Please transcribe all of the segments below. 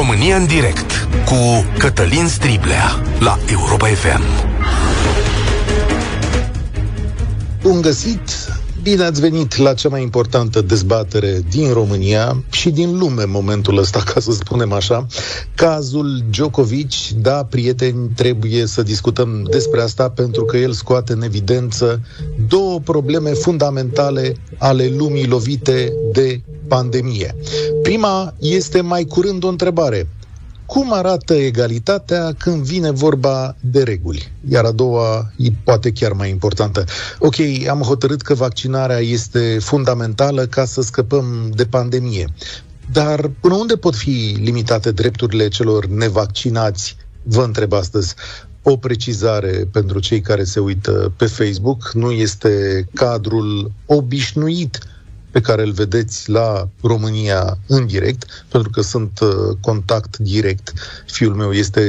România în direct cu Cătălin Striblea la Europa FM. Bun găsit! Bine ați venit la cea mai importantă dezbatere din România și din lume în momentul ăsta, ca să spunem așa. Cazul Djokovic, da, prieteni, trebuie să discutăm despre asta pentru că el scoate în evidență două probleme fundamentale ale lumii lovite de pandemie. Prima este mai curând o întrebare cum arată egalitatea când vine vorba de reguli? Iar a doua e poate chiar mai importantă. Ok, am hotărât că vaccinarea este fundamentală ca să scăpăm de pandemie. Dar până unde pot fi limitate drepturile celor nevaccinați? Vă întreb astăzi. O precizare pentru cei care se uită pe Facebook, nu este cadrul obișnuit pe care îl vedeți la România în direct, pentru că sunt uh, contact direct. Fiul meu este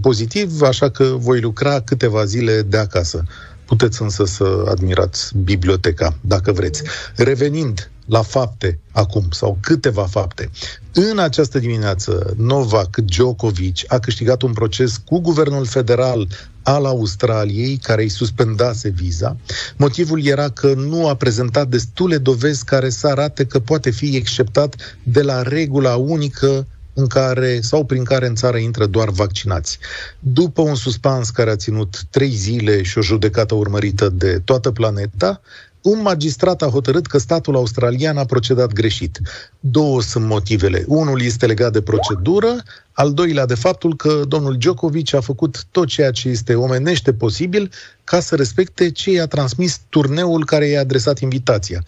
pozitiv, așa că voi lucra câteva zile de acasă. Puteți însă să admirați biblioteca, dacă vreți. Revenind la fapte acum, sau câteva fapte. În această dimineață, Novak Djokovic a câștigat un proces cu guvernul federal al Australiei, care îi suspendase viza. Motivul era că nu a prezentat destule dovezi care să arate că poate fi exceptat de la regula unică în care sau prin care în țară intră doar vaccinați. După un suspans care a ținut trei zile și o judecată urmărită de toată planeta, un magistrat a hotărât că statul australian a procedat greșit. Două sunt motivele. Unul este legat de procedură, al doilea de faptul că domnul Djokovic a făcut tot ceea ce este omenește posibil ca să respecte ce i-a transmis turneul care i-a adresat invitația.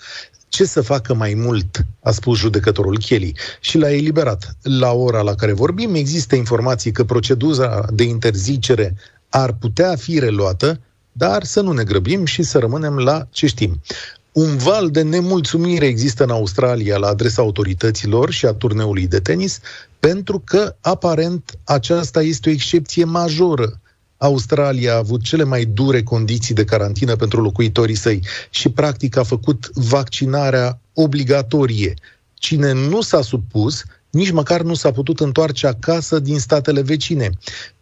Ce să facă mai mult, a spus judecătorul Kelly, și l-a eliberat. La ora la care vorbim, există informații că procedura de interzicere ar putea fi reluată, dar să nu ne grăbim și să rămânem la ce știm. Un val de nemulțumire există în Australia la adresa autorităților și a turneului de tenis, pentru că, aparent, aceasta este o excepție majoră. Australia a avut cele mai dure condiții de carantină pentru locuitorii săi și, practic, a făcut vaccinarea obligatorie. Cine nu s-a supus nici măcar nu s-a putut întoarce acasă din statele vecine.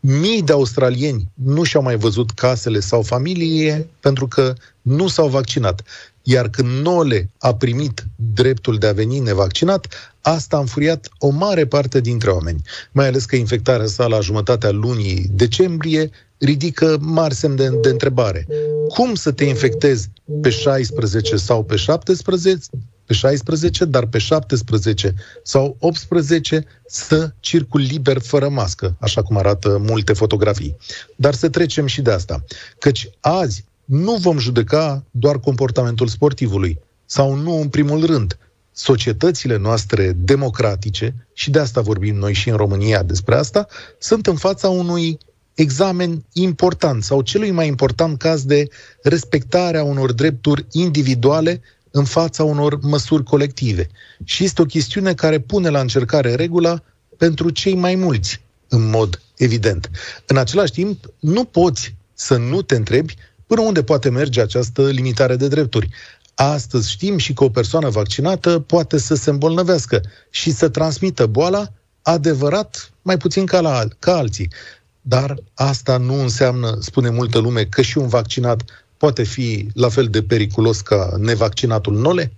Mii de australieni nu și-au mai văzut casele sau familie pentru că nu s-au vaccinat. Iar când Nole a primit dreptul de a veni nevaccinat, asta a înfuriat o mare parte dintre oameni. Mai ales că infectarea sa la jumătatea lunii decembrie ridică mari semn de, de întrebare. Cum să te infectezi pe 16 sau pe 17 pe 16, dar pe 17 sau 18 să circul liber fără mască, așa cum arată multe fotografii. Dar să trecem și de asta. Căci azi nu vom judeca doar comportamentul sportivului, sau nu în primul rând. Societățile noastre democratice, și de asta vorbim noi și în România despre asta, sunt în fața unui examen important sau celui mai important caz de respectarea unor drepturi individuale în fața unor măsuri colective. Și este o chestiune care pune la încercare regula pentru cei mai mulți, în mod evident. În același timp, nu poți să nu te întrebi până unde poate merge această limitare de drepturi. Astăzi știm și că o persoană vaccinată poate să se îmbolnăvească și să transmită boala adevărat mai puțin ca, la, ca alții. Dar asta nu înseamnă, spune multă lume, că și un vaccinat poate fi la fel de periculos ca nevaccinatul nole?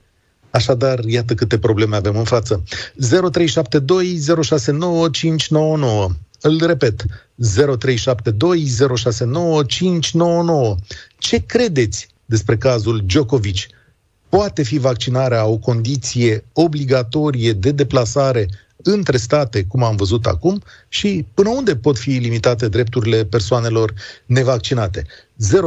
Așadar, iată câte probleme avem în față. 0372 069599. Îl repet, 0372 069599. Ce credeți despre cazul Djokovic? Poate fi vaccinarea o condiție obligatorie de deplasare între state, cum am văzut acum, și până unde pot fi limitate drepturile persoanelor nevaccinate.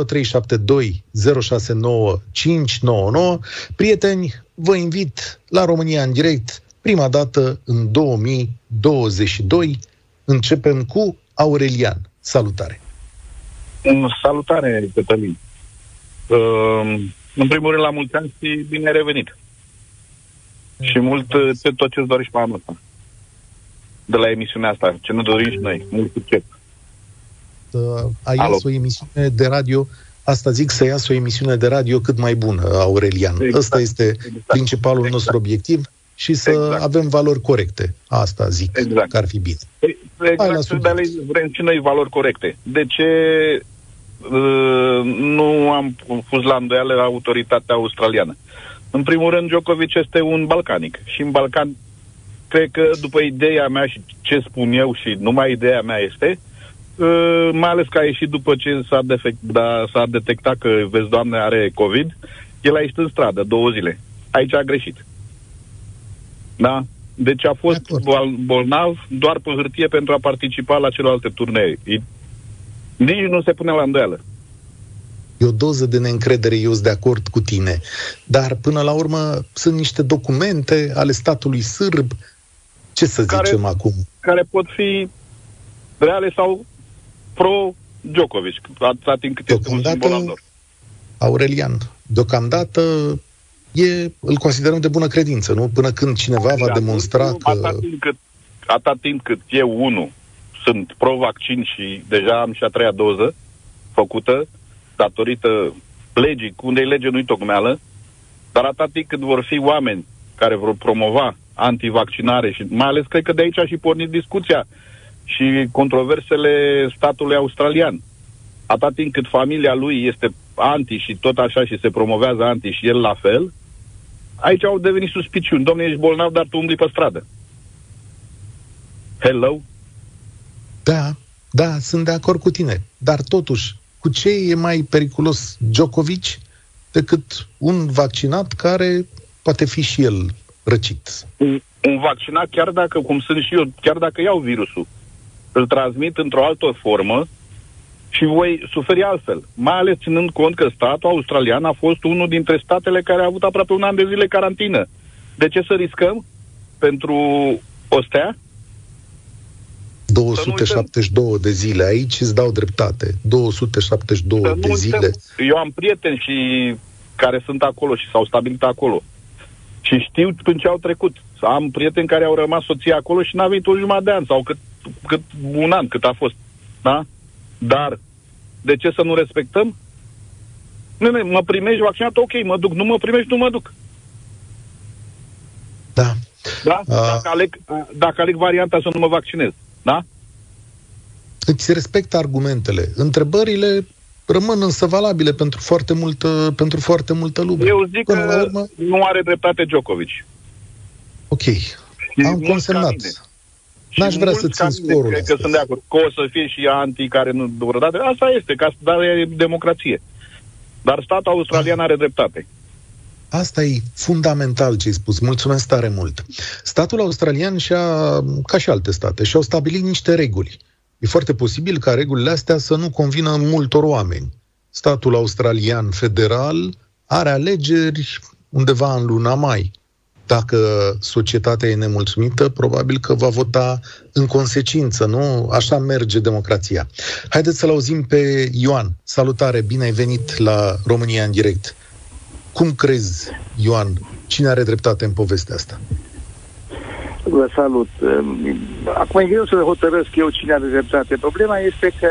0372 069 599. Prieteni, vă invit la România în direct, prima dată în 2022. Începem cu Aurelian. Salutare! Salutare, Cătălin! Uh, în primul rând, la mulți ani și bine ai revenit. Și mult tot ce-ți dorești pe anul ăsta de la emisiunea asta, ce nu dorim și noi. Mult succes! Uh, a ias o emisiune de radio Asta zic să iasă o emisiune de radio cât mai bună, Aurelian. Exact. Ăsta este exact. principalul exact. nostru obiectiv și să exact. avem valori corecte. Asta zic exact. că ar fi bine. Păi, exact, de vrem și noi valori corecte. De ce uh, nu am pus la îndoială autoritatea australiană? În primul rând, Djokovic este un balcanic și în Balcan cred că după ideea mea și ce spun eu și numai ideea mea este, uh, mai ales că a ieșit după ce s-a, defect, da, s-a detectat că, vezi, doamne, are COVID, el a ieșit în stradă două zile. Aici a greșit. Da? Deci a fost bol- bolnav doar pe hârtie pentru a participa la celelalte turnee. Nici nu se pune la îndoială. E o doză de neîncredere, eu sunt de acord cu tine. Dar, până la urmă, sunt niște documente ale statului sârb. Ce să care, zicem acum? Care pot fi reale sau pro-Djokovic, atâta timp cât este un simbol al lor. Aurelian, deocamdată e, îl considerăm de bună credință, nu? Până când cineva va da, demonstra nu, că... Atâta timp cât, atâta timp cât eu, unul, sunt pro-vaccin și deja am și a treia doză făcută, datorită legii, unde e lege nu-i tocmeală, dar atâta timp cât vor fi oameni care vor promova antivaccinare și mai ales cred că de aici a și pornit discuția și controversele statului australian. Atâta timp cât familia lui este anti și tot așa și se promovează anti și el la fel, aici au devenit suspiciuni. Domnule, ești bolnav, dar tu umbli pe stradă. Hello? Da, da, sunt de acord cu tine. Dar totuși, cu ce e mai periculos Djokovic decât un vaccinat care poate fi și el răcit? Un, un vaccinat, chiar dacă, cum sunt și eu, chiar dacă iau virusul, îl transmit într-o altă formă și voi suferi altfel. Mai ales ținând cont că statul australian a fost unul dintre statele care a avut aproape un an de zile carantină. De ce să riscăm pentru ostea? 272 de zile. Aici îți dau dreptate. 272 să de zile. Uităm. Eu am prieteni și care sunt acolo și s-au stabilit acolo. Și știu până ce au trecut. Am prieteni care au rămas soția acolo și n-a venit o jumătate de an sau cât, cât un an cât a fost. Da? Dar de ce să nu respectăm? Nu, nu, mă primești vaccinat, ok, mă duc. Nu mă primești, nu mă duc. Da. Da? Uh... Dacă, aleg, dacă aleg varianta să nu mă vaccinez. Da? Îți respect argumentele. Întrebările rămân însă valabile pentru foarte multă, pentru foarte multă lume. Eu zic Până că urmă... nu are dreptate Djokovic. Ok. Am consemnat. N-aș vrea să țin sporul Cred că sunt de acord. Că o să fie și anti care nu vor da. Asta este, ca dar e democrație. Dar statul australian are dreptate. Asta e fundamental ce ai spus. Mulțumesc tare mult. Statul australian și-a, ca și alte state, și-au stabilit niște reguli. E foarte posibil ca regulile astea să nu convină multor oameni. Statul australian federal are alegeri undeva în luna mai. Dacă societatea e nemulțumită, probabil că va vota în consecință, nu? Așa merge democrația. Haideți să-l auzim pe Ioan. Salutare, bine ai venit la România în direct. Cum crezi, Ioan, cine are dreptate în povestea asta? Vă salut. Acum e greu să hotărăsc eu cine are dreptate. Problema este că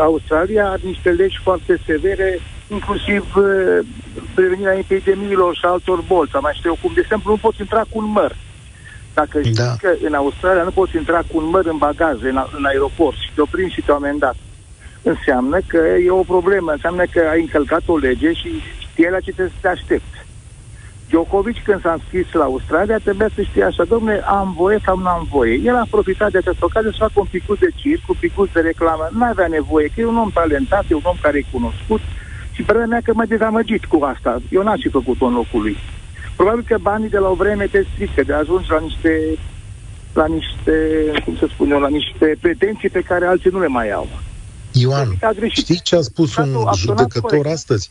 Australia are niște legi foarte severe, inclusiv uh, prevenirea epidemiilor și altor bolți, sau mai știu eu cum. De exemplu, nu poți intra cu un măr. Dacă știi da. că în Australia nu poți intra cu un măr în bagaje, în, în aeroport și te oprim și te-au amendat, înseamnă că e o problemă, înseamnă că ai încălcat o lege și știe la ce te, te aștepți. Djokovic, când s-a înscris la Australia, trebuia să știe așa, domnule, am voie sau nu am voie. El a profitat de această ocazie să facă un picuț de circ, un picuț de reclamă. Nu avea nevoie, că e un om talentat, e un om care e cunoscut și părerea mea că m-a dezamăgit cu asta. Eu n-aș fi făcut-o în locul lui. Probabil că banii de la o vreme te strică, de ajungi la niște la niște, cum să spun eu, la niște pretenții pe care alții nu le mai au. Ioan, știi ce a spus un judecător corect. astăzi?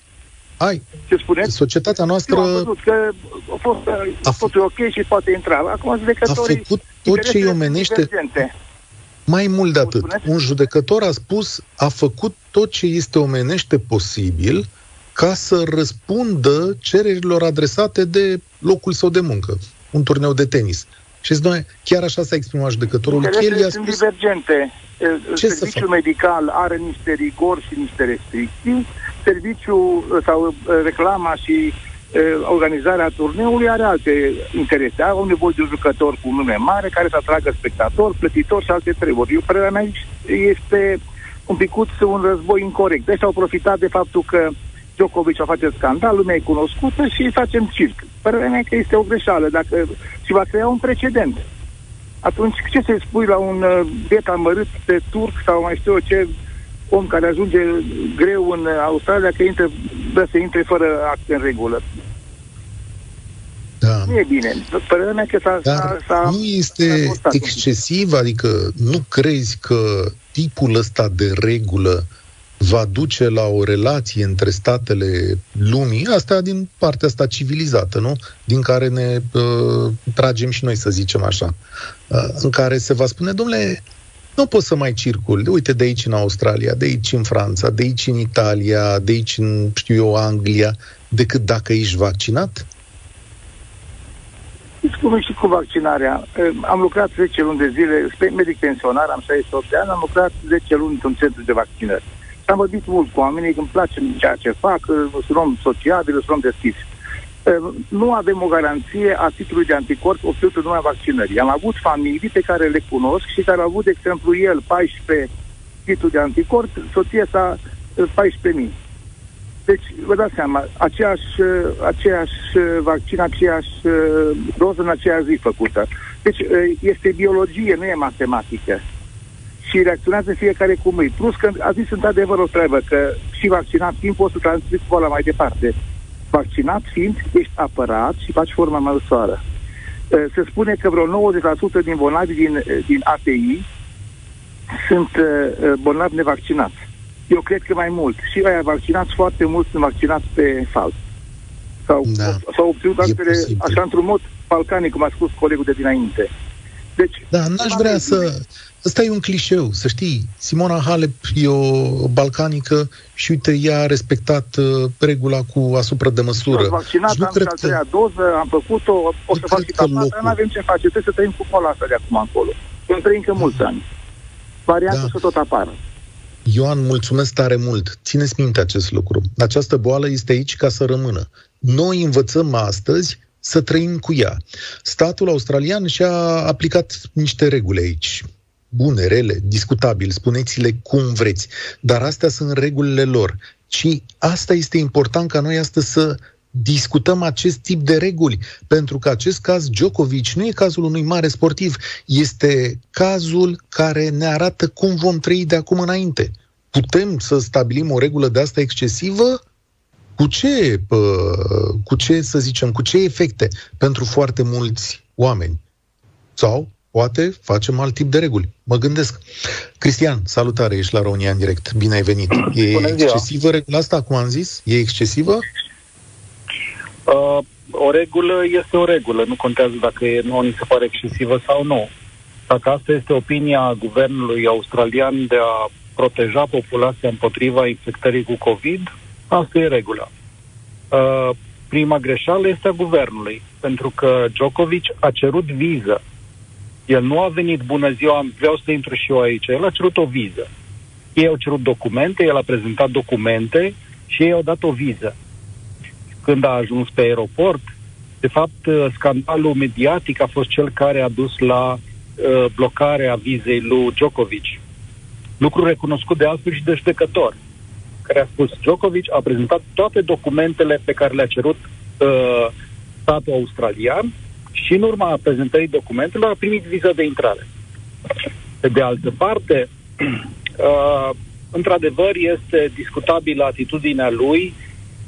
Ai. Ce spuneți? Societatea noastră... Eu am văzut că a fost, a fost ok și poate intra. Acum judecătorii... A făcut tot ce îi omenește... Divergente. Mai mult de atât, un judecător a spus, a făcut tot ce este omenește posibil ca să răspundă cererilor adresate de locul său de muncă, un turneu de tenis. Și zice, chiar așa s-a exprimat judecătorul. El i-a spus... divergente. Ce Serviciul medical are niște rigori și niște restricții. Serviciul sau reclama și organizarea turneului are alte interese. Au nevoie de un jucător cu nume mare care să atragă spectator, plătitor și alte treburi. Eu, părerea mea, este un picuț un război incorrect. Deci au profitat de faptul că Djokovic a face scandal, lumea e cunoscută și facem circ. Părerea mea că este o greșeală dacă și va crea un precedent. Atunci ce să-i spui la un uh, biet amărât de turc sau mai știu eu ce om care ajunge greu în Australia că intre, dă să intre fără act în regulă. Da. Nu e bine. Părerea mea că s-a... Dar s-a, s-a nu este s-a excesiv? Adică nu crezi că tipul ăsta de regulă va duce la o relație între statele lumii, asta din partea asta civilizată, nu? Din care ne uh, tragem și noi, să zicem așa. Uh, în care se va spune, domnule, nu poți să mai circul. Uite, de aici în Australia, de aici în Franța, de aici în Italia, de aici în, știu eu, Anglia, decât dacă ești vaccinat? Știți cum e și cu vaccinarea? Am lucrat 10 luni de zile, medic pensionar, am 68 de ani, am lucrat 10 luni într-un centru de vaccinări. Și am vorbit mult cu oamenii, îmi place ceea ce fac, sunt om sociabil, sunt om deschis. Nu avem o garanție a titlului de anticorp oferit în numai vaccinării. Am avut familii pe care le cunosc și care au avut, de exemplu, el 14 titluri de anticorp, soția sa 14.000. Deci, vă dați seama, aceeași, aceeași vaccin, aceeași doză în aceeași zi făcută. Deci, este biologie, nu e matematică. Și reacționează fiecare cum îi. Plus că a zis într-adevăr o treabă, că și vaccinat fiind poți să transmiți boala mai departe. Vaccinat fiind, ești apărat și faci forma mai ușoară. Se spune că vreo 90% din bolnavi din, din ATI sunt bolnavi nevaccinați eu cred că mai mult. Și aia vaccinați foarte mult sunt vaccinați pe fals. Sau, da. sau obținut altele, așa într-un mod balcanic, cum a spus colegul de dinainte. Deci, da, n-aș vrea să... Ăsta e un clișeu, să știi. Simona Halep e o balcanică și uite, ea a respectat uh, regula cu asupra de măsură. Am vaccinat, nu am cred și al doză, am făcut-o, o să fac și tapata, nu avem ce face, trebuie să trăim cu pola asta de acum încolo. Vom trăi încă mulți ani. Varianta da. să tot apară. Ioan, mulțumesc tare mult. Țineți minte acest lucru. Această boală este aici ca să rămână. Noi învățăm astăzi să trăim cu ea. Statul australian și-a aplicat niște reguli aici. Bune, rele, discutabil, spuneți-le cum vreți. Dar astea sunt regulile lor. Și asta este important ca noi astăzi să discutăm acest tip de reguli, pentru că acest caz Djokovic nu e cazul unui mare sportiv, este cazul care ne arată cum vom trăi de acum înainte. Putem să stabilim o regulă de asta excesivă? Cu ce, cu ce, să zicem, cu ce efecte pentru foarte mulți oameni? Sau poate facem alt tip de reguli. Mă gândesc. Cristian, salutare, ești la România în direct. Bine ai venit. E excesivă regula asta, cum am zis? E excesivă? Uh, o regulă este o regulă, nu contează dacă e, nu ni se pare excesivă sau nu. Dacă asta este opinia guvernului australian de a proteja populația împotriva infectării cu COVID, asta e regula. Uh, prima greșeală este a guvernului, pentru că Djokovic a cerut viză. El nu a venit, bună ziua, vreau să intru și eu aici. El a cerut o viză. Ei au cerut documente, el a prezentat documente și ei au dat o viză când a ajuns pe aeroport. De fapt, uh, scandalul mediatic a fost cel care a dus la uh, blocarea vizei lui Djokovic. Lucru recunoscut de altfel și de judecător, care a spus Djokovic a prezentat toate documentele pe care le-a cerut uh, statul australian și în urma prezentării documentelor a primit viza de intrare. Pe de altă parte, uh, într-adevăr, este discutabilă atitudinea lui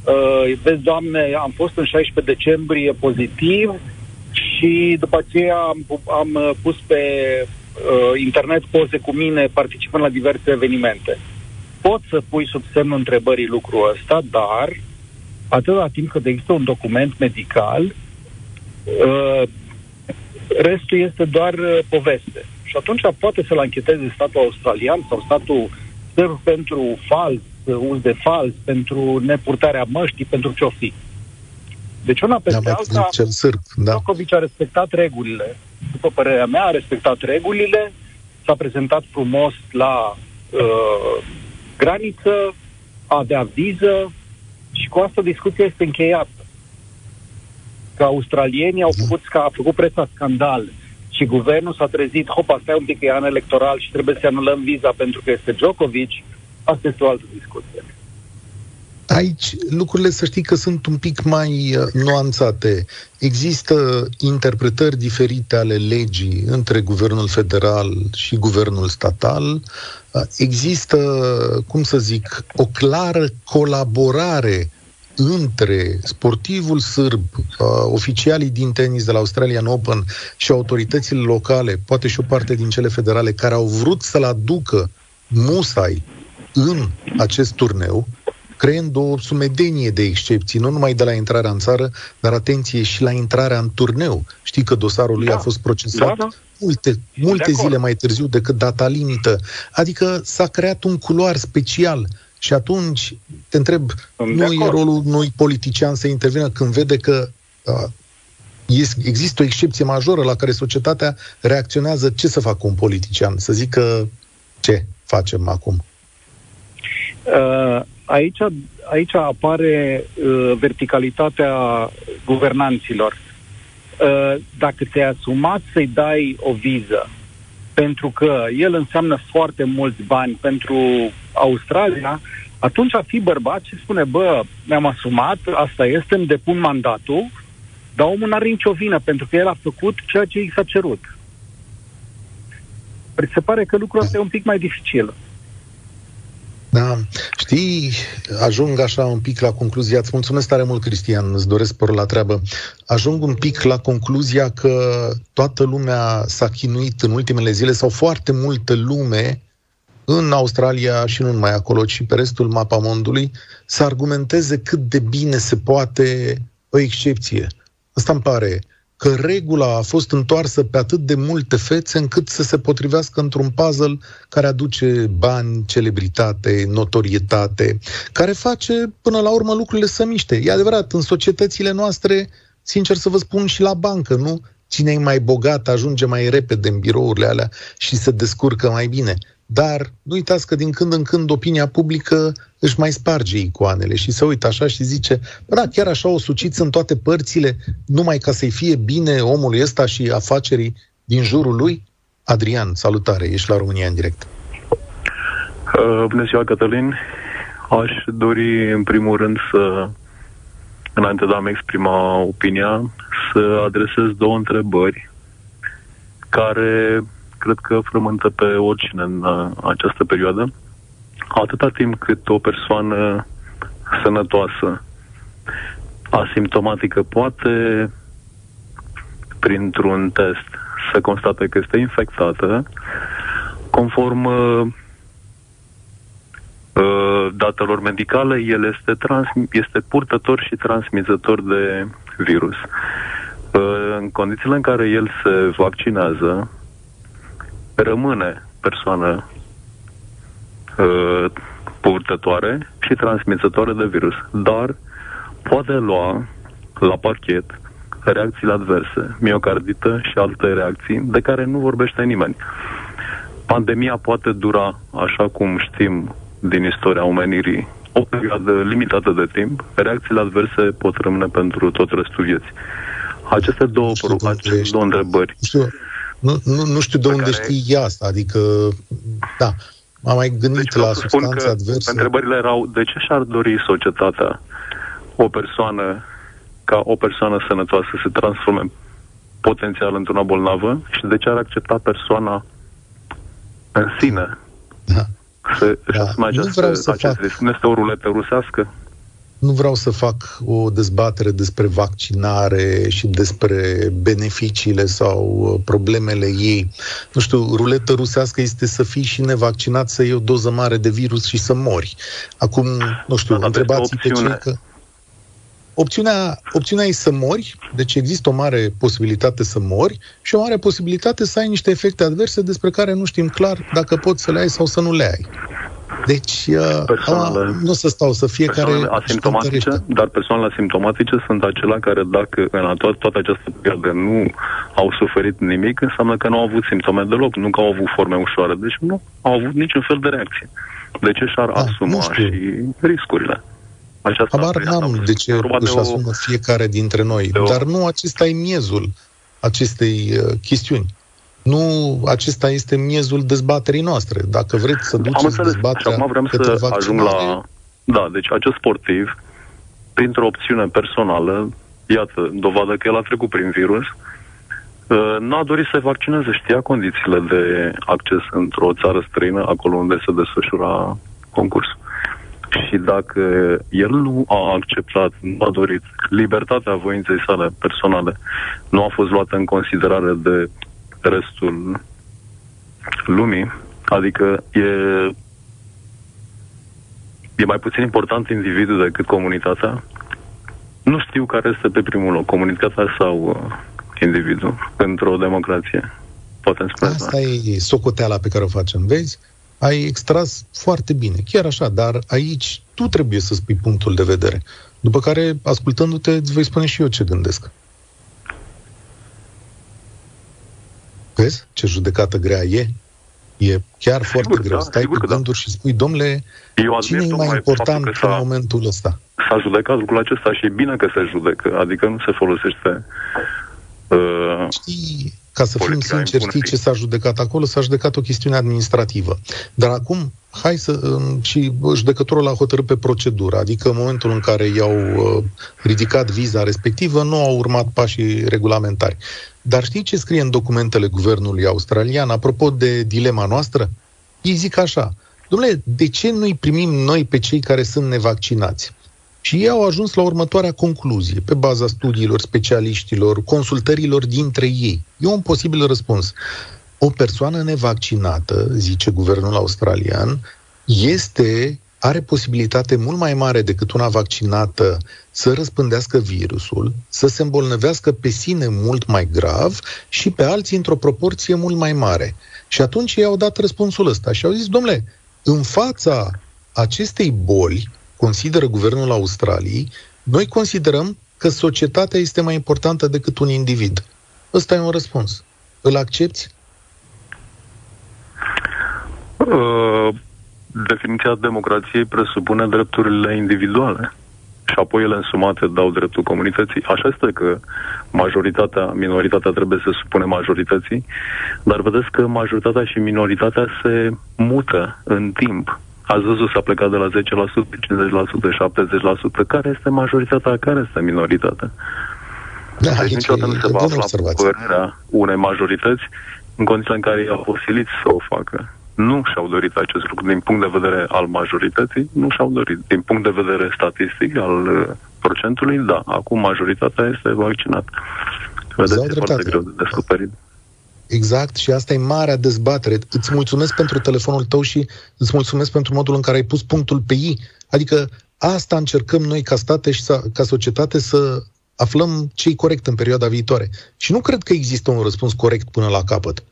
Uh, vezi, Doamne, am fost în 16 decembrie pozitiv și după aceea am, am uh, pus pe uh, internet poze cu mine participând la diverse evenimente. Pot să pui sub semnul întrebării lucrul ăsta, dar atâta timp cât există un document medical, uh, restul este doar uh, poveste. Și atunci poate să-l ancheteze statul australian sau statul sârb pentru fals uz de fals, pentru nepurtarea măștii, pentru ce-o fi. Deci una peste da, alta, cel sârb, da. Djokovic a respectat regulile. După părerea mea, a respectat regulile, s-a prezentat frumos la uh, graniță, a avea viză și cu asta discuția este încheiată. că australienii au făcut, a făcut presa scandal și guvernul s-a trezit, hopa, stai un pic că e an electoral și trebuie să anulăm viza pentru că este Djokovic, asta este o altă discuție. Aici lucrurile să știi că sunt un pic mai uh, nuanțate. Există interpretări diferite ale legii între guvernul federal și guvernul statal. Uh, există, cum să zic, o clară colaborare între sportivul sârb, uh, oficialii din tenis de la Australian Open și autoritățile locale, poate și o parte din cele federale, care au vrut să-l aducă musai în acest turneu, creând o sumedenie de excepții, nu numai de la intrarea în țară, dar atenție și la intrarea în turneu. Știi că dosarul lui da. a fost procesat da, da. multe, multe zile mai târziu decât data limită. Adică s-a creat un culoar special și atunci te întreb, Sunt nu e rolul noi politician să intervină când vede că uh, există o excepție majoră la care societatea reacționează ce să facă un politician? Să zică ce facem acum? Uh, aici, aici apare uh, verticalitatea guvernanților. Uh, dacă ți-ai asumat să-i dai o viză, pentru că el înseamnă foarte mulți bani pentru Australia, atunci a fi bărbat și spune, bă, mi-am asumat, asta este, îmi depun mandatul, dar omul n-are nicio vină, pentru că el a făcut ceea ce i s-a cerut. Păi se pare că lucrul ăsta e un pic mai dificil. Da, știi, ajung așa un pic la concluzia, îți mulțumesc tare mult, Cristian, îți doresc spor la treabă, ajung un pic la concluzia că toată lumea s-a chinuit în ultimele zile sau foarte multă lume în Australia și nu numai acolo, ci pe restul mapamondului, să argumenteze cât de bine se poate o excepție. Asta îmi pare că regula a fost întoarsă pe atât de multe fețe încât să se potrivească într-un puzzle care aduce bani, celebritate, notorietate, care face până la urmă lucrurile să miște. E adevărat, în societățile noastre, sincer să vă spun și la bancă, nu? Cine e mai bogat ajunge mai repede în birourile alea și se descurcă mai bine. Dar nu uitați că din când în când opinia publică își mai sparge icoanele și se uită așa și zice, da, chiar așa o suciți în toate părțile, numai ca să-i fie bine omului ăsta și afacerii din jurul lui? Adrian, salutare, ești la România în direct. Uh, bună ziua, Cătălin. Aș dori, în primul rând, să, înainte de a-mi exprima opinia, să adresez două întrebări care cred că frământă pe oricine în uh, această perioadă. Atâta timp cât o persoană sănătoasă, asimptomatică, poate printr-un test să constate că este infectată, conform uh, uh datelor medicale, el este, trans, este purtător și transmițător de virus. Uh, în condițiile în care el se vaccinează, rămâne persoană uh, purtătoare și transmițătoare de virus, dar poate lua la parchet reacțiile adverse, miocardită și alte reacții de care nu vorbește nimeni. Pandemia poate dura, așa cum știm din istoria omenirii, o perioadă limitată de timp, reacțiile adverse pot rămâne pentru tot restul vieții. Aceste două, aceste două întrebări. Știu, nu, nu, nu știu de unde care... știi asta, adică, da, m-am mai gândit deci, la substanțe adverse. Întrebările erau, de ce și-ar dori societatea o persoană ca o persoană sănătoasă să se transforme potențial într-una bolnavă și de ce ar accepta persoana în sine da. să da. își asume acest risc? Nu este o ruletă rusească? Nu vreau să fac o dezbatere despre vaccinare și despre beneficiile sau uh, problemele ei. Nu știu, ruletă rusească este să fii și nevaccinat, să iei o doză mare de virus și să mori. Acum, nu știu, da, întrebați pe cei că... Opțiunea, opțiunea e să mori, deci există o mare posibilitate să mori și o mare posibilitate să ai niște efecte adverse despre care nu știm clar dacă poți să le ai sau să nu le ai. Deci, uh, persoanele, nu să stau să fie care asimptomatice, dar persoanele asimptomatice sunt acelea care dacă în toată, toată această perioadă nu au suferit nimic, înseamnă că nu au avut simptome deloc, nu că au avut forme ușoare, deci nu au avut niciun fel de reacție. De ce și-ar da, asuma și riscurile? Aceasta Habar n-am de ce își o... asumă fiecare dintre noi, o... dar nu acesta e miezul acestei uh, chestiuni. Nu acesta este miezul dezbaterii noastre. Dacă vreți să duceți Am dezbaterea acum vrem să ajung la... Da, deci acest sportiv, printr-o opțiune personală, iată, dovadă că el a trecut prin virus, uh, nu a dorit să vaccineze, știa condițiile de acces într-o țară străină, acolo unde se desfășura concursul. Și dacă el nu a acceptat, nu a dorit, libertatea voinței sale personale nu a fost luată în considerare de restul lumii, adică e, e mai puțin important individul decât comunitatea, nu știu care este pe primul loc, comunitatea sau uh, individul într-o democrație. Poate spune Asta e socoteala pe care o facem, vezi? ai extras foarte bine, chiar așa, dar aici tu trebuie să spui punctul de vedere. După care, ascultându-te, îți voi spune și eu ce gândesc. Vezi ce judecată grea e? E chiar sigur, foarte greu. Da, Stai cu da. gânduri da. și spui, domnule, cine e mai important în momentul ăsta? S-a judecat lucrul acesta și e bine că se judecă, adică nu se folosește uh, Știi, ca să fim sinceri, știi ce s-a judecat acolo? S-a judecat o chestiune administrativă. Dar acum, hai să... Um, și judecătorul a hotărât pe procedură, adică în momentul în care i-au uh, ridicat viza respectivă, nu au urmat pașii regulamentari. Dar știi ce scrie în documentele guvernului australian apropo de dilema noastră? Ei zic așa, domnule, de ce nu-i primim noi pe cei care sunt nevaccinați? Și ei au ajuns la următoarea concluzie, pe baza studiilor specialiștilor, consultărilor dintre ei. E un posibil răspuns. O persoană nevaccinată, zice guvernul australian, este are posibilitate mult mai mare decât una vaccinată să răspândească virusul, să se îmbolnăvească pe sine mult mai grav și pe alții într-o proporție mult mai mare. Și atunci ei au dat răspunsul ăsta și au zis, domnule, în fața acestei boli, consideră guvernul Australiei, noi considerăm că societatea este mai importantă decât un individ. Ăsta e un răspuns. Îl accepti? Uh, definiția democrației presupune drepturile individuale și apoi ele însumate dau dreptul comunității. Așa este că majoritatea, minoritatea trebuie să supune majorității, dar vedeți că majoritatea și minoritatea se mută în timp. Ați văzut, s-a plecat de la 10%, 50%, 70%. Care este majoritatea, care este minoritatea? Da, deci niciodată nu se va afla părerea unei majorități în condițiile în care i-au posilit să o facă. Nu și-au dorit acest lucru din punct de vedere al majorității, nu și-au dorit. Din punct de vedere statistic al uh, procentului, da, acum majoritatea este vaccinată. Vedeți, e foarte greu de descoperit. Exact, și asta e marea dezbatere. Îți mulțumesc pentru telefonul tău și îți mulțumesc pentru modul în care ai pus punctul pe ei. Adică asta încercăm noi ca state și să, ca societate să aflăm ce e corect în perioada viitoare. Și nu cred că există un răspuns corect până la capăt.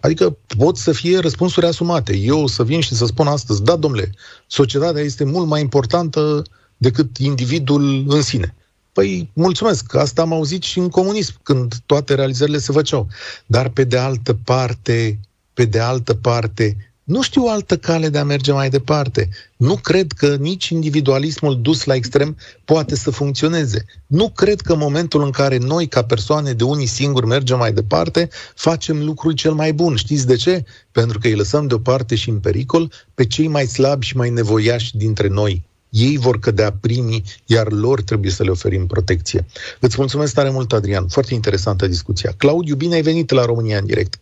Adică pot să fie răspunsuri asumate. Eu să vin și să spun astăzi, da, domnule, societatea este mult mai importantă decât individul în sine. Păi, mulțumesc, asta am auzit și în comunism, când toate realizările se făceau. Dar, pe de altă parte, pe de altă parte, nu știu o altă cale de a merge mai departe. Nu cred că nici individualismul dus la extrem poate să funcționeze. Nu cred că în momentul în care noi, ca persoane de unii singuri, mergem mai departe, facem lucrul cel mai bun. Știți de ce? Pentru că îi lăsăm deoparte și în pericol pe cei mai slabi și mai nevoiași dintre noi ei vor cădea primii, iar lor trebuie să le oferim protecție. Îți mulțumesc tare mult, Adrian. Foarte interesantă discuția. Claudiu, bine ai venit la România în direct.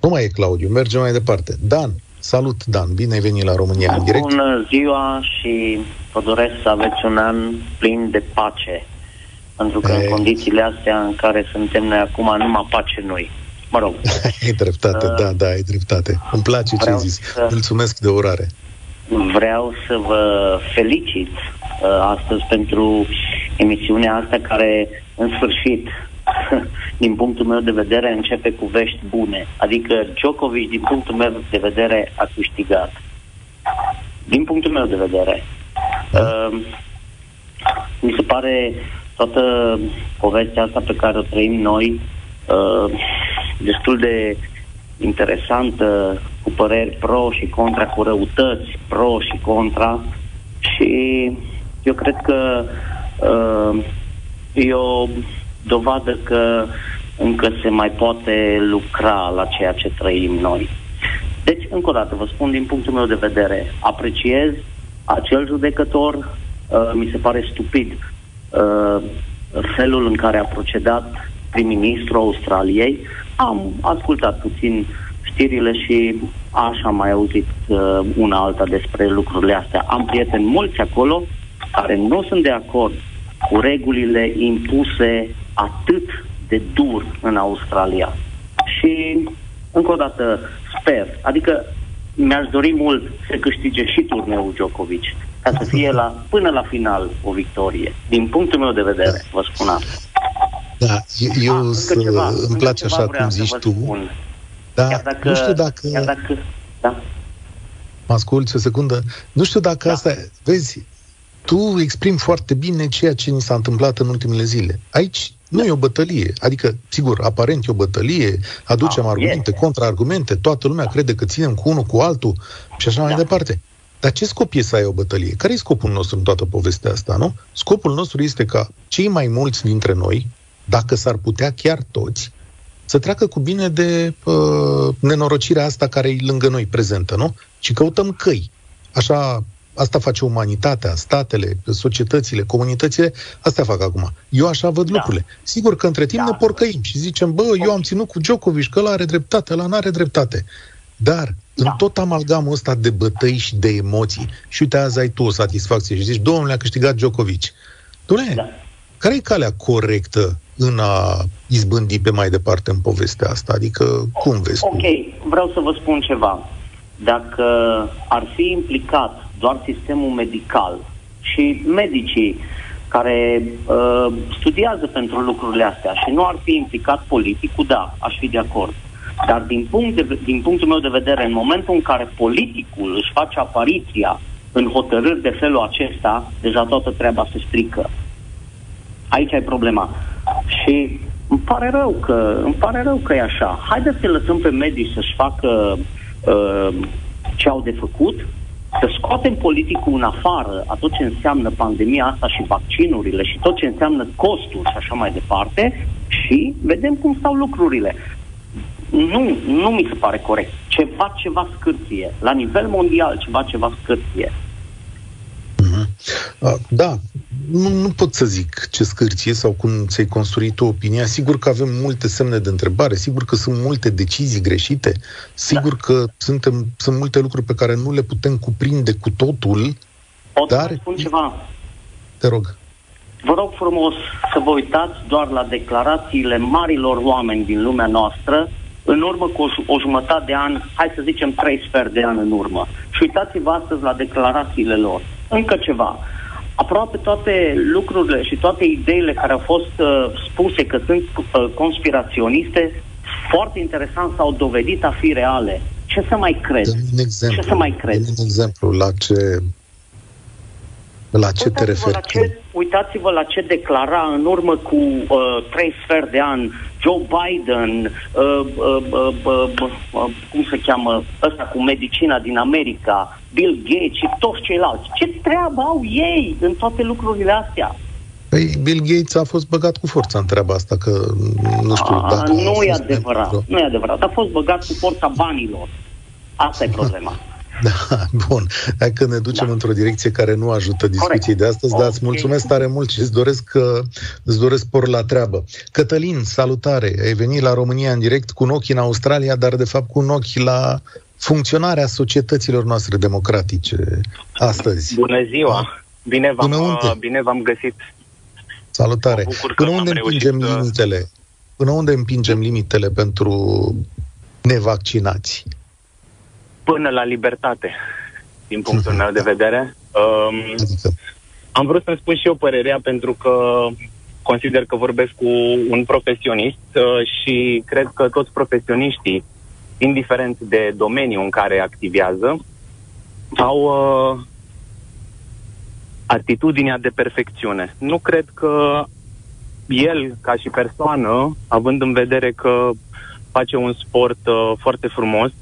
Nu mai e Claudiu, mergem mai departe. Dan, salut Dan, bine ai venit la România în direct. Bună ziua și vă doresc să aveți un an plin de pace. Pentru că e... în condițiile astea în care suntem noi acum, numai pace noi. Mă rog. ai dreptate, uh, da, da, ai dreptate. Îmi place ce ai zis. Să... Mulțumesc de orare. Vreau să vă felicit uh, astăzi pentru emisiunea asta care, în sfârșit, din punctul meu de vedere, începe cu vești bune. Adică Djokovic, din punctul meu de vedere, a câștigat. Din punctul meu de vedere. Uh, mi se pare toată povestea asta pe care o trăim noi uh, destul de interesantă, cu păreri pro și contra, cu răutăți pro și contra. Și eu cred că uh, e o dovadă că încă se mai poate lucra la ceea ce trăim noi. Deci, încă o dată, vă spun din punctul meu de vedere, apreciez acel judecător, uh, mi se pare stupid uh, felul în care a procedat prim-ministru Australiei. Am ascultat puțin știrile și așa am mai auzit uh, una alta despre lucrurile astea. Am prieteni mulți acolo care nu sunt de acord cu regulile impuse atât de dur în Australia. Și, încă o dată, sper, adică mi-aș dori mult să câștige și turneul Djokovic, ca să fie la, până la final o victorie. Din punctul meu de vedere, vă spun asta. Da, eu ah, să, ceva, îmi place așa cum zici tu. Spun. Da, chiar dacă, nu știu dacă... Chiar dacă da. Mă asculti o secundă? Nu știu dacă da. asta... Vezi, tu exprimi foarte bine ceea ce ni s-a întâmplat în ultimele zile. Aici nu e o bătălie. Adică, sigur, aparent e o bătălie, aducem ah, argumente, e. contraargumente, toată lumea crede că ținem cu unul cu altul și așa da. mai departe. Dar ce scop e să ai o bătălie? Care e scopul nostru în toată povestea asta, nu? Scopul nostru este ca cei mai mulți dintre noi, dacă s-ar putea chiar toți, să treacă cu bine de uh, nenorocirea asta care e lângă noi prezentă, nu? Și căutăm căi. Așa, asta face umanitatea, statele, societățile, comunitățile, astea fac acum. Eu așa văd da. lucrurile. Sigur că între timp da. ne porcăim și zicem, bă, eu am ținut cu Djokovic, că ăla are dreptate, ăla nu are dreptate. Dar da. în tot amalgamul ăsta de bătăi și de emoții, și uite, azi ai tu o satisfacție și zici, domnule, a câștigat Djokovic. Dom'le, da. care e calea corectă în a izbândi pe mai departe în povestea asta? Adică, cum vezi Ok, tu? vreau să vă spun ceva. Dacă ar fi implicat doar sistemul medical și medicii care uh, studiază pentru lucrurile astea și nu ar fi implicat politicul, da, aș fi de acord. Dar din, punct de, din punctul meu de vedere, în momentul în care politicul își face apariția în hotărâri de felul acesta, deja toată treaba se strică. Aici ai problema. Și îmi pare rău că, îmi pare rău că e așa. Haideți să lăsăm pe medici să-și facă uh, ce au de făcut, să scoatem politicul în afară a tot ce înseamnă pandemia asta și vaccinurile și tot ce înseamnă costuri și așa mai departe și vedem cum stau lucrurile. Nu, nu mi se pare corect. Ceva, ceva scârție. La nivel mondial, ceva, ceva scârție. Da, nu, nu pot să zic ce scârție sau cum ți-ai construit tu opinia. Sigur că avem multe semne de întrebare, sigur că sunt multe decizii greșite, sigur da. că suntem, sunt multe lucruri pe care nu le putem cuprinde cu totul, Pot dar... să spun ceva? Te rog. Vă rog frumos să vă uitați doar la declarațiile marilor oameni din lumea noastră în urmă cu o, o jumătate de an, hai să zicem trei sfert de an în urmă. Și uitați-vă astăzi la declarațiile lor. Încă ceva. Aproape toate lucrurile și toate ideile care au fost uh, spuse că sunt uh, conspiraționiste, foarte interesant, s-au dovedit a fi reale. Ce să mai cred? un exemplu, ce să mai cred? un exemplu la ce la ce te referi? La ce, uitați-vă la ce declara în urmă cu uh, trei sfert de ani Joe Biden, uh, uh, uh, uh, uh, cum se cheamă, ăsta cu medicina din America, Bill Gates și toți ceilalți. Ce treabă au ei în toate lucrurile astea? Păi Bill Gates a fost băgat cu forța în treaba asta, că nu știu a, dacă... Nu e adevărat, nu e adevărat. A fost băgat cu forța banilor. Asta e problema. Da, bun. Hai că ne ducem da. într-o direcție care nu ajută discuției de astăzi, dar îți mulțumesc tare mult și îți doresc, uh, îți doresc por la treabă. Cătălin, salutare! Ai venit la România în direct cu un ochi în Australia, dar de fapt cu un ochi la funcționarea societăților noastre democratice astăzi. Bună ziua! Bine v-am, Până unde? Uh, bine v-am găsit! Salutare! Până unde împingem să... limitele? Până unde împingem limitele pentru nevaccinați? până la libertate, din punctul meu de vedere. Um, am vrut să-mi spun și eu părerea pentru că consider că vorbesc cu un profesionist uh, și cred că toți profesioniștii, indiferent de domeniu în care activează, au uh, atitudinea de perfecțiune. Nu cred că el, ca și persoană, având în vedere că face un sport uh, foarte frumos,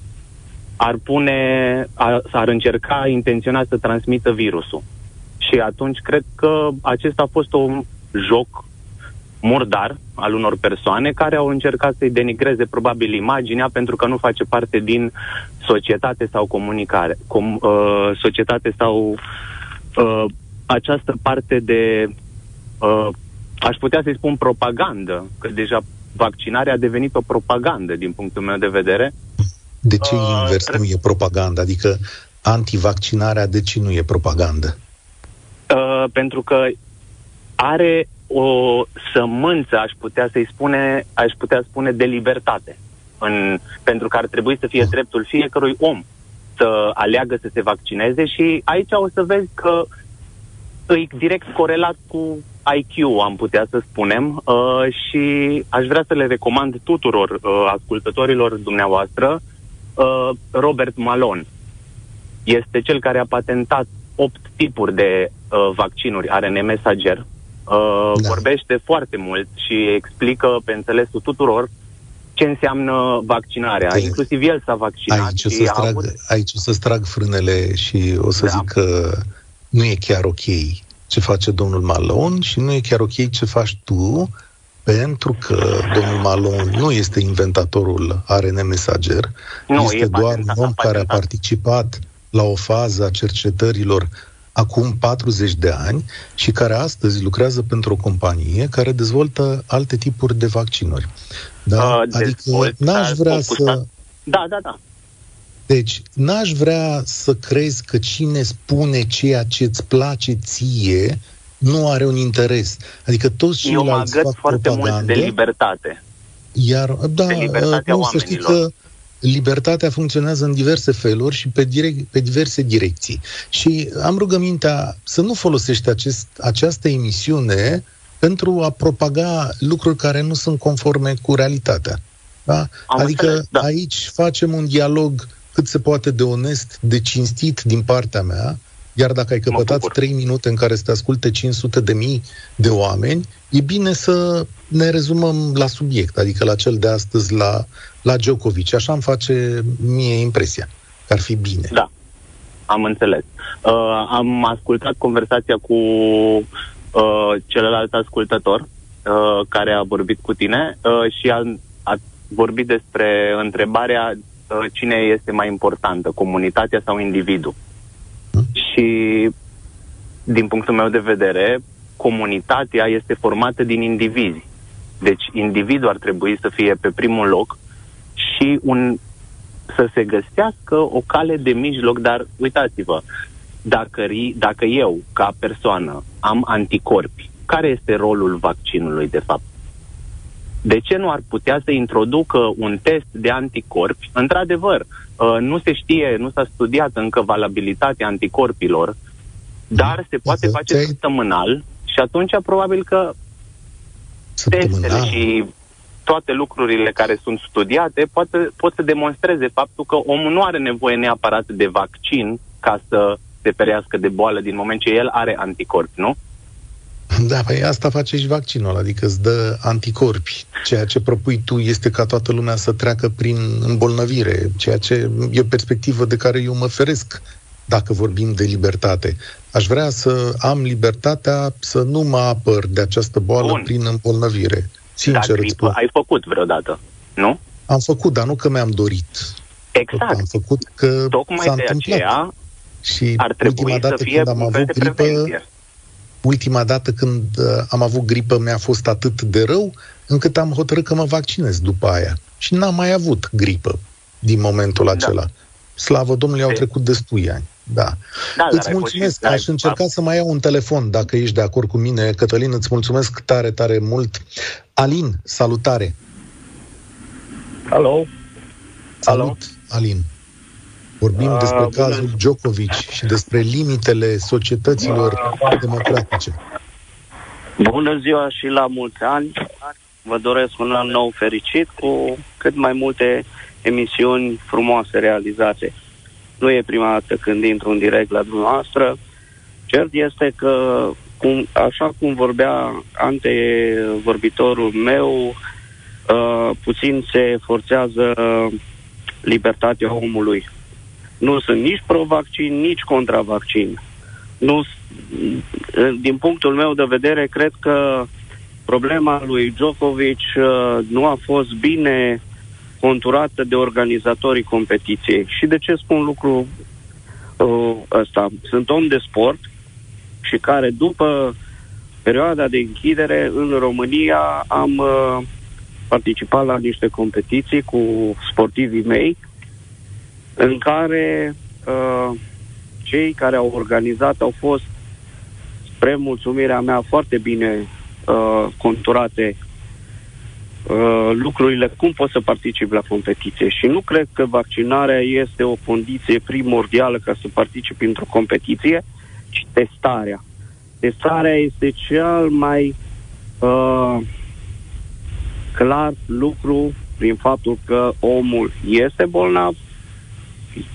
ar pune, ar, ar încerca intenționat să transmită virusul. Și atunci cred că acesta a fost un joc murdar al unor persoane care au încercat să-i denigreze probabil imaginea pentru că nu face parte din societate sau comunicare, com, uh, societate sau uh, această parte de, uh, aș putea să-i spun propagandă, că deja vaccinarea a devenit o propagandă din punctul meu de vedere. De ce uh, invers tre- nu e propagandă? Adică antivaccinarea de ce nu e propagandă? Uh, pentru că are o sămânță, aș putea să-i spune, aș putea spune de libertate. În, pentru că ar trebui să fie dreptul fiecărui om să aleagă să se vaccineze și aici o să vezi că e direct corelat cu IQ, am putea să spunem, uh, și aș vrea să le recomand tuturor uh, ascultătorilor dumneavoastră uh, Robert Malone. Este cel care a patentat opt tipuri de uh, vaccinuri ARN mesager Uh, da. Vorbește foarte mult și explică pe înțelesul tuturor ce înseamnă vaccinarea. De... Inclusiv el s-a vaccinat. Aici o, să trag, avut... aici o să trag frânele și o să da. zic că nu e chiar ok ce face domnul Malone și nu e chiar ok ce faci tu, pentru că domnul Malone nu este inventatorul ARN mesager, nu, este doar un om care a participat la o fază a cercetărilor acum 40 de ani și care astăzi lucrează pentru o companie care dezvoltă alte tipuri de vaccinuri. Da? Uh, adică n-aș vrea să... Da, da, da. Deci, n-aș vrea să crezi că cine spune ceea ce îți place ție nu are un interes. Adică toți ceilalți fac foarte propagandă, mult de libertate. Iar, da, de nu, să știți că libertatea funcționează în diverse feluri și pe, direc- pe diverse direcții. Și am rugămintea să nu folosești acest, această emisiune pentru a propaga lucruri care nu sunt conforme cu realitatea. Da? adică înțeles, da. aici facem un dialog cât se poate de onest, de cinstit din partea mea, iar dacă ai căpătat 3 minute în care să te asculte 500 de mii de oameni, e bine să ne rezumăm la subiect, adică la cel de astăzi, la, la Djokovic. Așa îmi face mie impresia că ar fi bine. Da, am înțeles. Uh, am ascultat conversația cu uh, celălalt ascultător uh, care a vorbit cu tine uh, și a, a vorbit despre întrebarea uh, cine este mai importantă, comunitatea sau individul. Hmm? Și din punctul meu de vedere, comunitatea este formată din indivizi. Deci individul ar trebui să fie pe primul loc și un, să se găsească o cale de mijloc, dar uitați-vă, dacă, dacă eu, ca persoană, am anticorpi, care este rolul vaccinului, de fapt? De ce nu ar putea să introducă un test de anticorpi? Într-adevăr, uh, nu se știe, nu s-a studiat încă valabilitatea anticorpilor, dar se poate face săptămânal și atunci probabil că testele și toate lucrurile care sunt studiate poate, pot să demonstreze faptul că omul nu are nevoie neapărat de vaccin ca să se perească de boală din moment ce el are anticorpi, nu? Da, păi asta face și vaccinul, adică îți dă anticorpi. Ceea ce propui tu este ca toată lumea să treacă prin îmbolnăvire, ceea ce e o perspectivă de care eu mă feresc dacă vorbim de libertate. Aș vrea să am libertatea să nu mă apăr de această boală Bun. prin îmbolnăvire. Sincer îți spun. ai făcut vreodată, nu? Am făcut, dar nu că mi-am dorit. Exact. Am făcut că Tocmai s-a de întâmplat. Aceea și ar trebui ultima dată să fie când am avut gripă, prevenție. Ultima dată când uh, am avut gripă mi-a fost atât de rău încât am hotărât că mă vaccinez după aia. Și n-am mai avut gripă din momentul da. acela. Slavă Domnului, au trecut destui ani. Da. da îți mulțumesc. Aș încerca să mai iau un telefon, dacă ești de acord cu mine. Cătălin, îți mulțumesc tare, tare mult. Alin, salutare! Alo! Salut, Alo. Alin! Vorbim uh, despre bună. cazul Djokovic și despre limitele societăților uh, democratice. Bună ziua și la mulți ani! Vă doresc un an nou fericit cu cât mai multe emisiuni frumoase realizate. Nu e prima dată când intru în direct la dumneavoastră. Cert este că, cum, așa cum vorbea antevorbitorul meu, uh, puțin se forțează libertatea omului. Nu sunt nici pro-vaccin, nici contra-vaccin. nu, din punctul meu de vedere, cred că problema lui Djokovic uh, nu a fost bine conturată de organizatorii competiției. Și de ce spun lucru uh, ăsta? Sunt om de sport și care după perioada de închidere în România am uh, participat la niște competiții cu sportivii mei în care uh, cei care au organizat au fost spre mulțumirea mea foarte bine uh, conturate uh, lucrurile, cum poți să participi la competiție. Și nu cred că vaccinarea este o condiție primordială ca să participi într-o competiție, ci testarea. Testarea este cel mai uh, clar lucru prin faptul că omul este bolnav,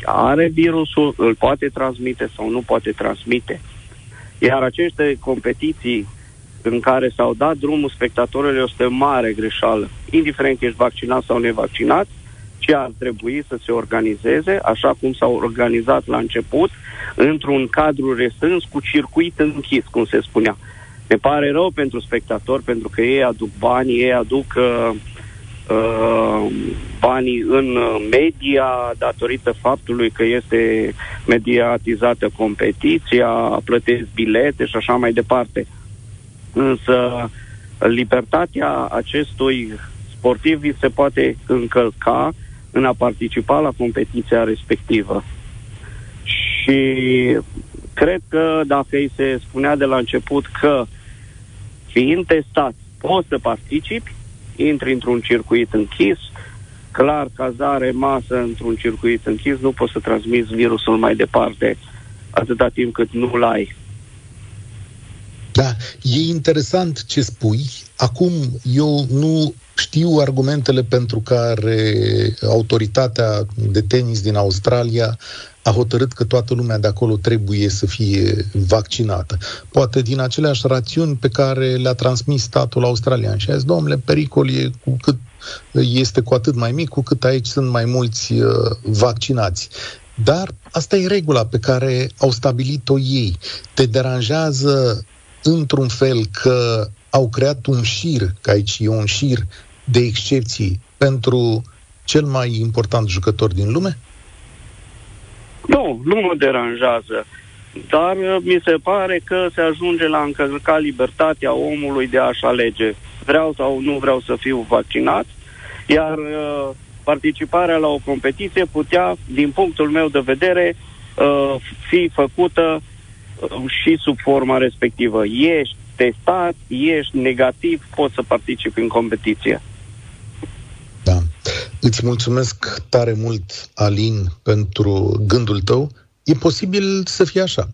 are virusul, îl poate transmite sau nu poate transmite. Iar aceste competiții în care s-au dat drumul spectatorilor este o mare greșeală. Indiferent că ești vaccinat sau nevaccinat, ce ar trebui să se organizeze, așa cum s-au organizat la început, într-un cadru restrâns cu circuit închis, cum se spunea. Ne pare rău pentru spectatori, pentru că ei aduc bani, ei aduc uh, uh, banii în media datorită faptului că este mediatizată competiția, plătesc bilete și așa mai departe. Însă libertatea acestui sportiv se poate încălca în a participa la competiția respectivă. Și cred că dacă îi se spunea de la început că fiind testat poți să participi, intri într-un circuit închis, clar, cazare, masă într-un circuit închis, nu poți să transmiți virusul mai departe atâta timp cât nu-l ai. Da, e interesant ce spui. Acum, eu nu știu argumentele pentru care autoritatea de tenis din Australia a hotărât că toată lumea de acolo trebuie să fie vaccinată. Poate din aceleași rațiuni pe care le-a transmis statul australian. Și a zis, domnule, pericol e cu cât este cu atât mai mic, cu cât aici sunt mai mulți uh, vaccinați. Dar asta e regula pe care au stabilit-o ei. Te deranjează într-un fel că au creat un șir, că aici e un șir de excepții pentru cel mai important jucător din lume? Nu, nu mă deranjează. Dar uh, mi se pare că se ajunge la încălca libertatea omului de a-și alege. Vreau sau nu vreau să fiu vaccinat, iar uh, participarea la o competiție putea, din punctul meu de vedere, uh, fi făcută uh, și sub forma respectivă. Ești testat, ești negativ, poți să participi în competiție. Da. Îți mulțumesc tare mult, Alin, pentru gândul tău. E posibil să fie așa.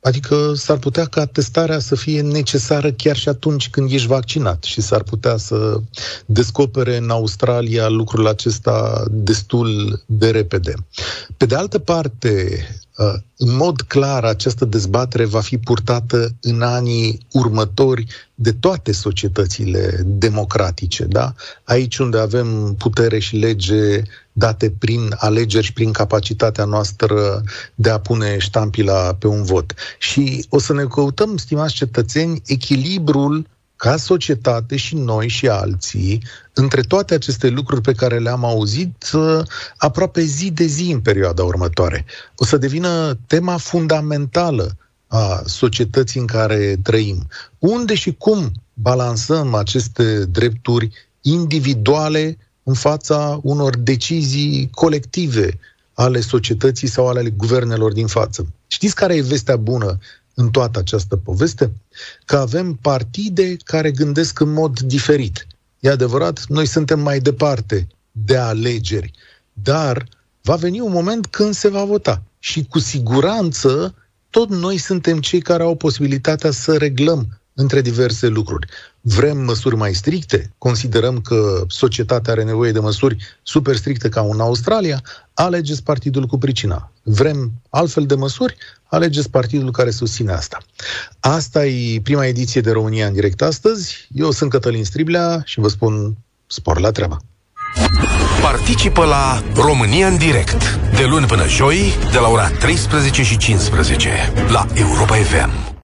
Adică s-ar putea ca testarea să fie necesară chiar și atunci când ești vaccinat și s-ar putea să descopere în Australia lucrul acesta destul de repede. Pe de altă parte, Uh, în mod clar, această dezbatere va fi purtată în anii următori de toate societățile democratice, da? Aici unde avem putere și lege date prin alegeri și prin capacitatea noastră de a pune ștampila pe un vot. Și o să ne căutăm, stimați cetățeni, echilibrul ca societate și noi și alții, între toate aceste lucruri pe care le-am auzit uh, aproape zi de zi în perioada următoare. O să devină tema fundamentală a societății în care trăim. Unde și cum balansăm aceste drepturi individuale în fața unor decizii colective ale societății sau ale guvernelor din față. Știți care e vestea bună în toată această poveste? Că avem partide care gândesc în mod diferit. E adevărat, noi suntem mai departe de alegeri, dar va veni un moment când se va vota. Și cu siguranță tot noi suntem cei care au posibilitatea să reglăm între diverse lucruri. Vrem măsuri mai stricte? Considerăm că societatea are nevoie de măsuri super stricte ca în Australia? Alegeți partidul cu pricina. Vrem altfel de măsuri? Alegeți partidul care susține asta. Asta e prima ediție de România în direct astăzi. Eu sunt Cătălin Striblea și vă spun spor la treabă. Participă la România în direct, de luni până joi, de la ora 13 și 15, la Europa FM.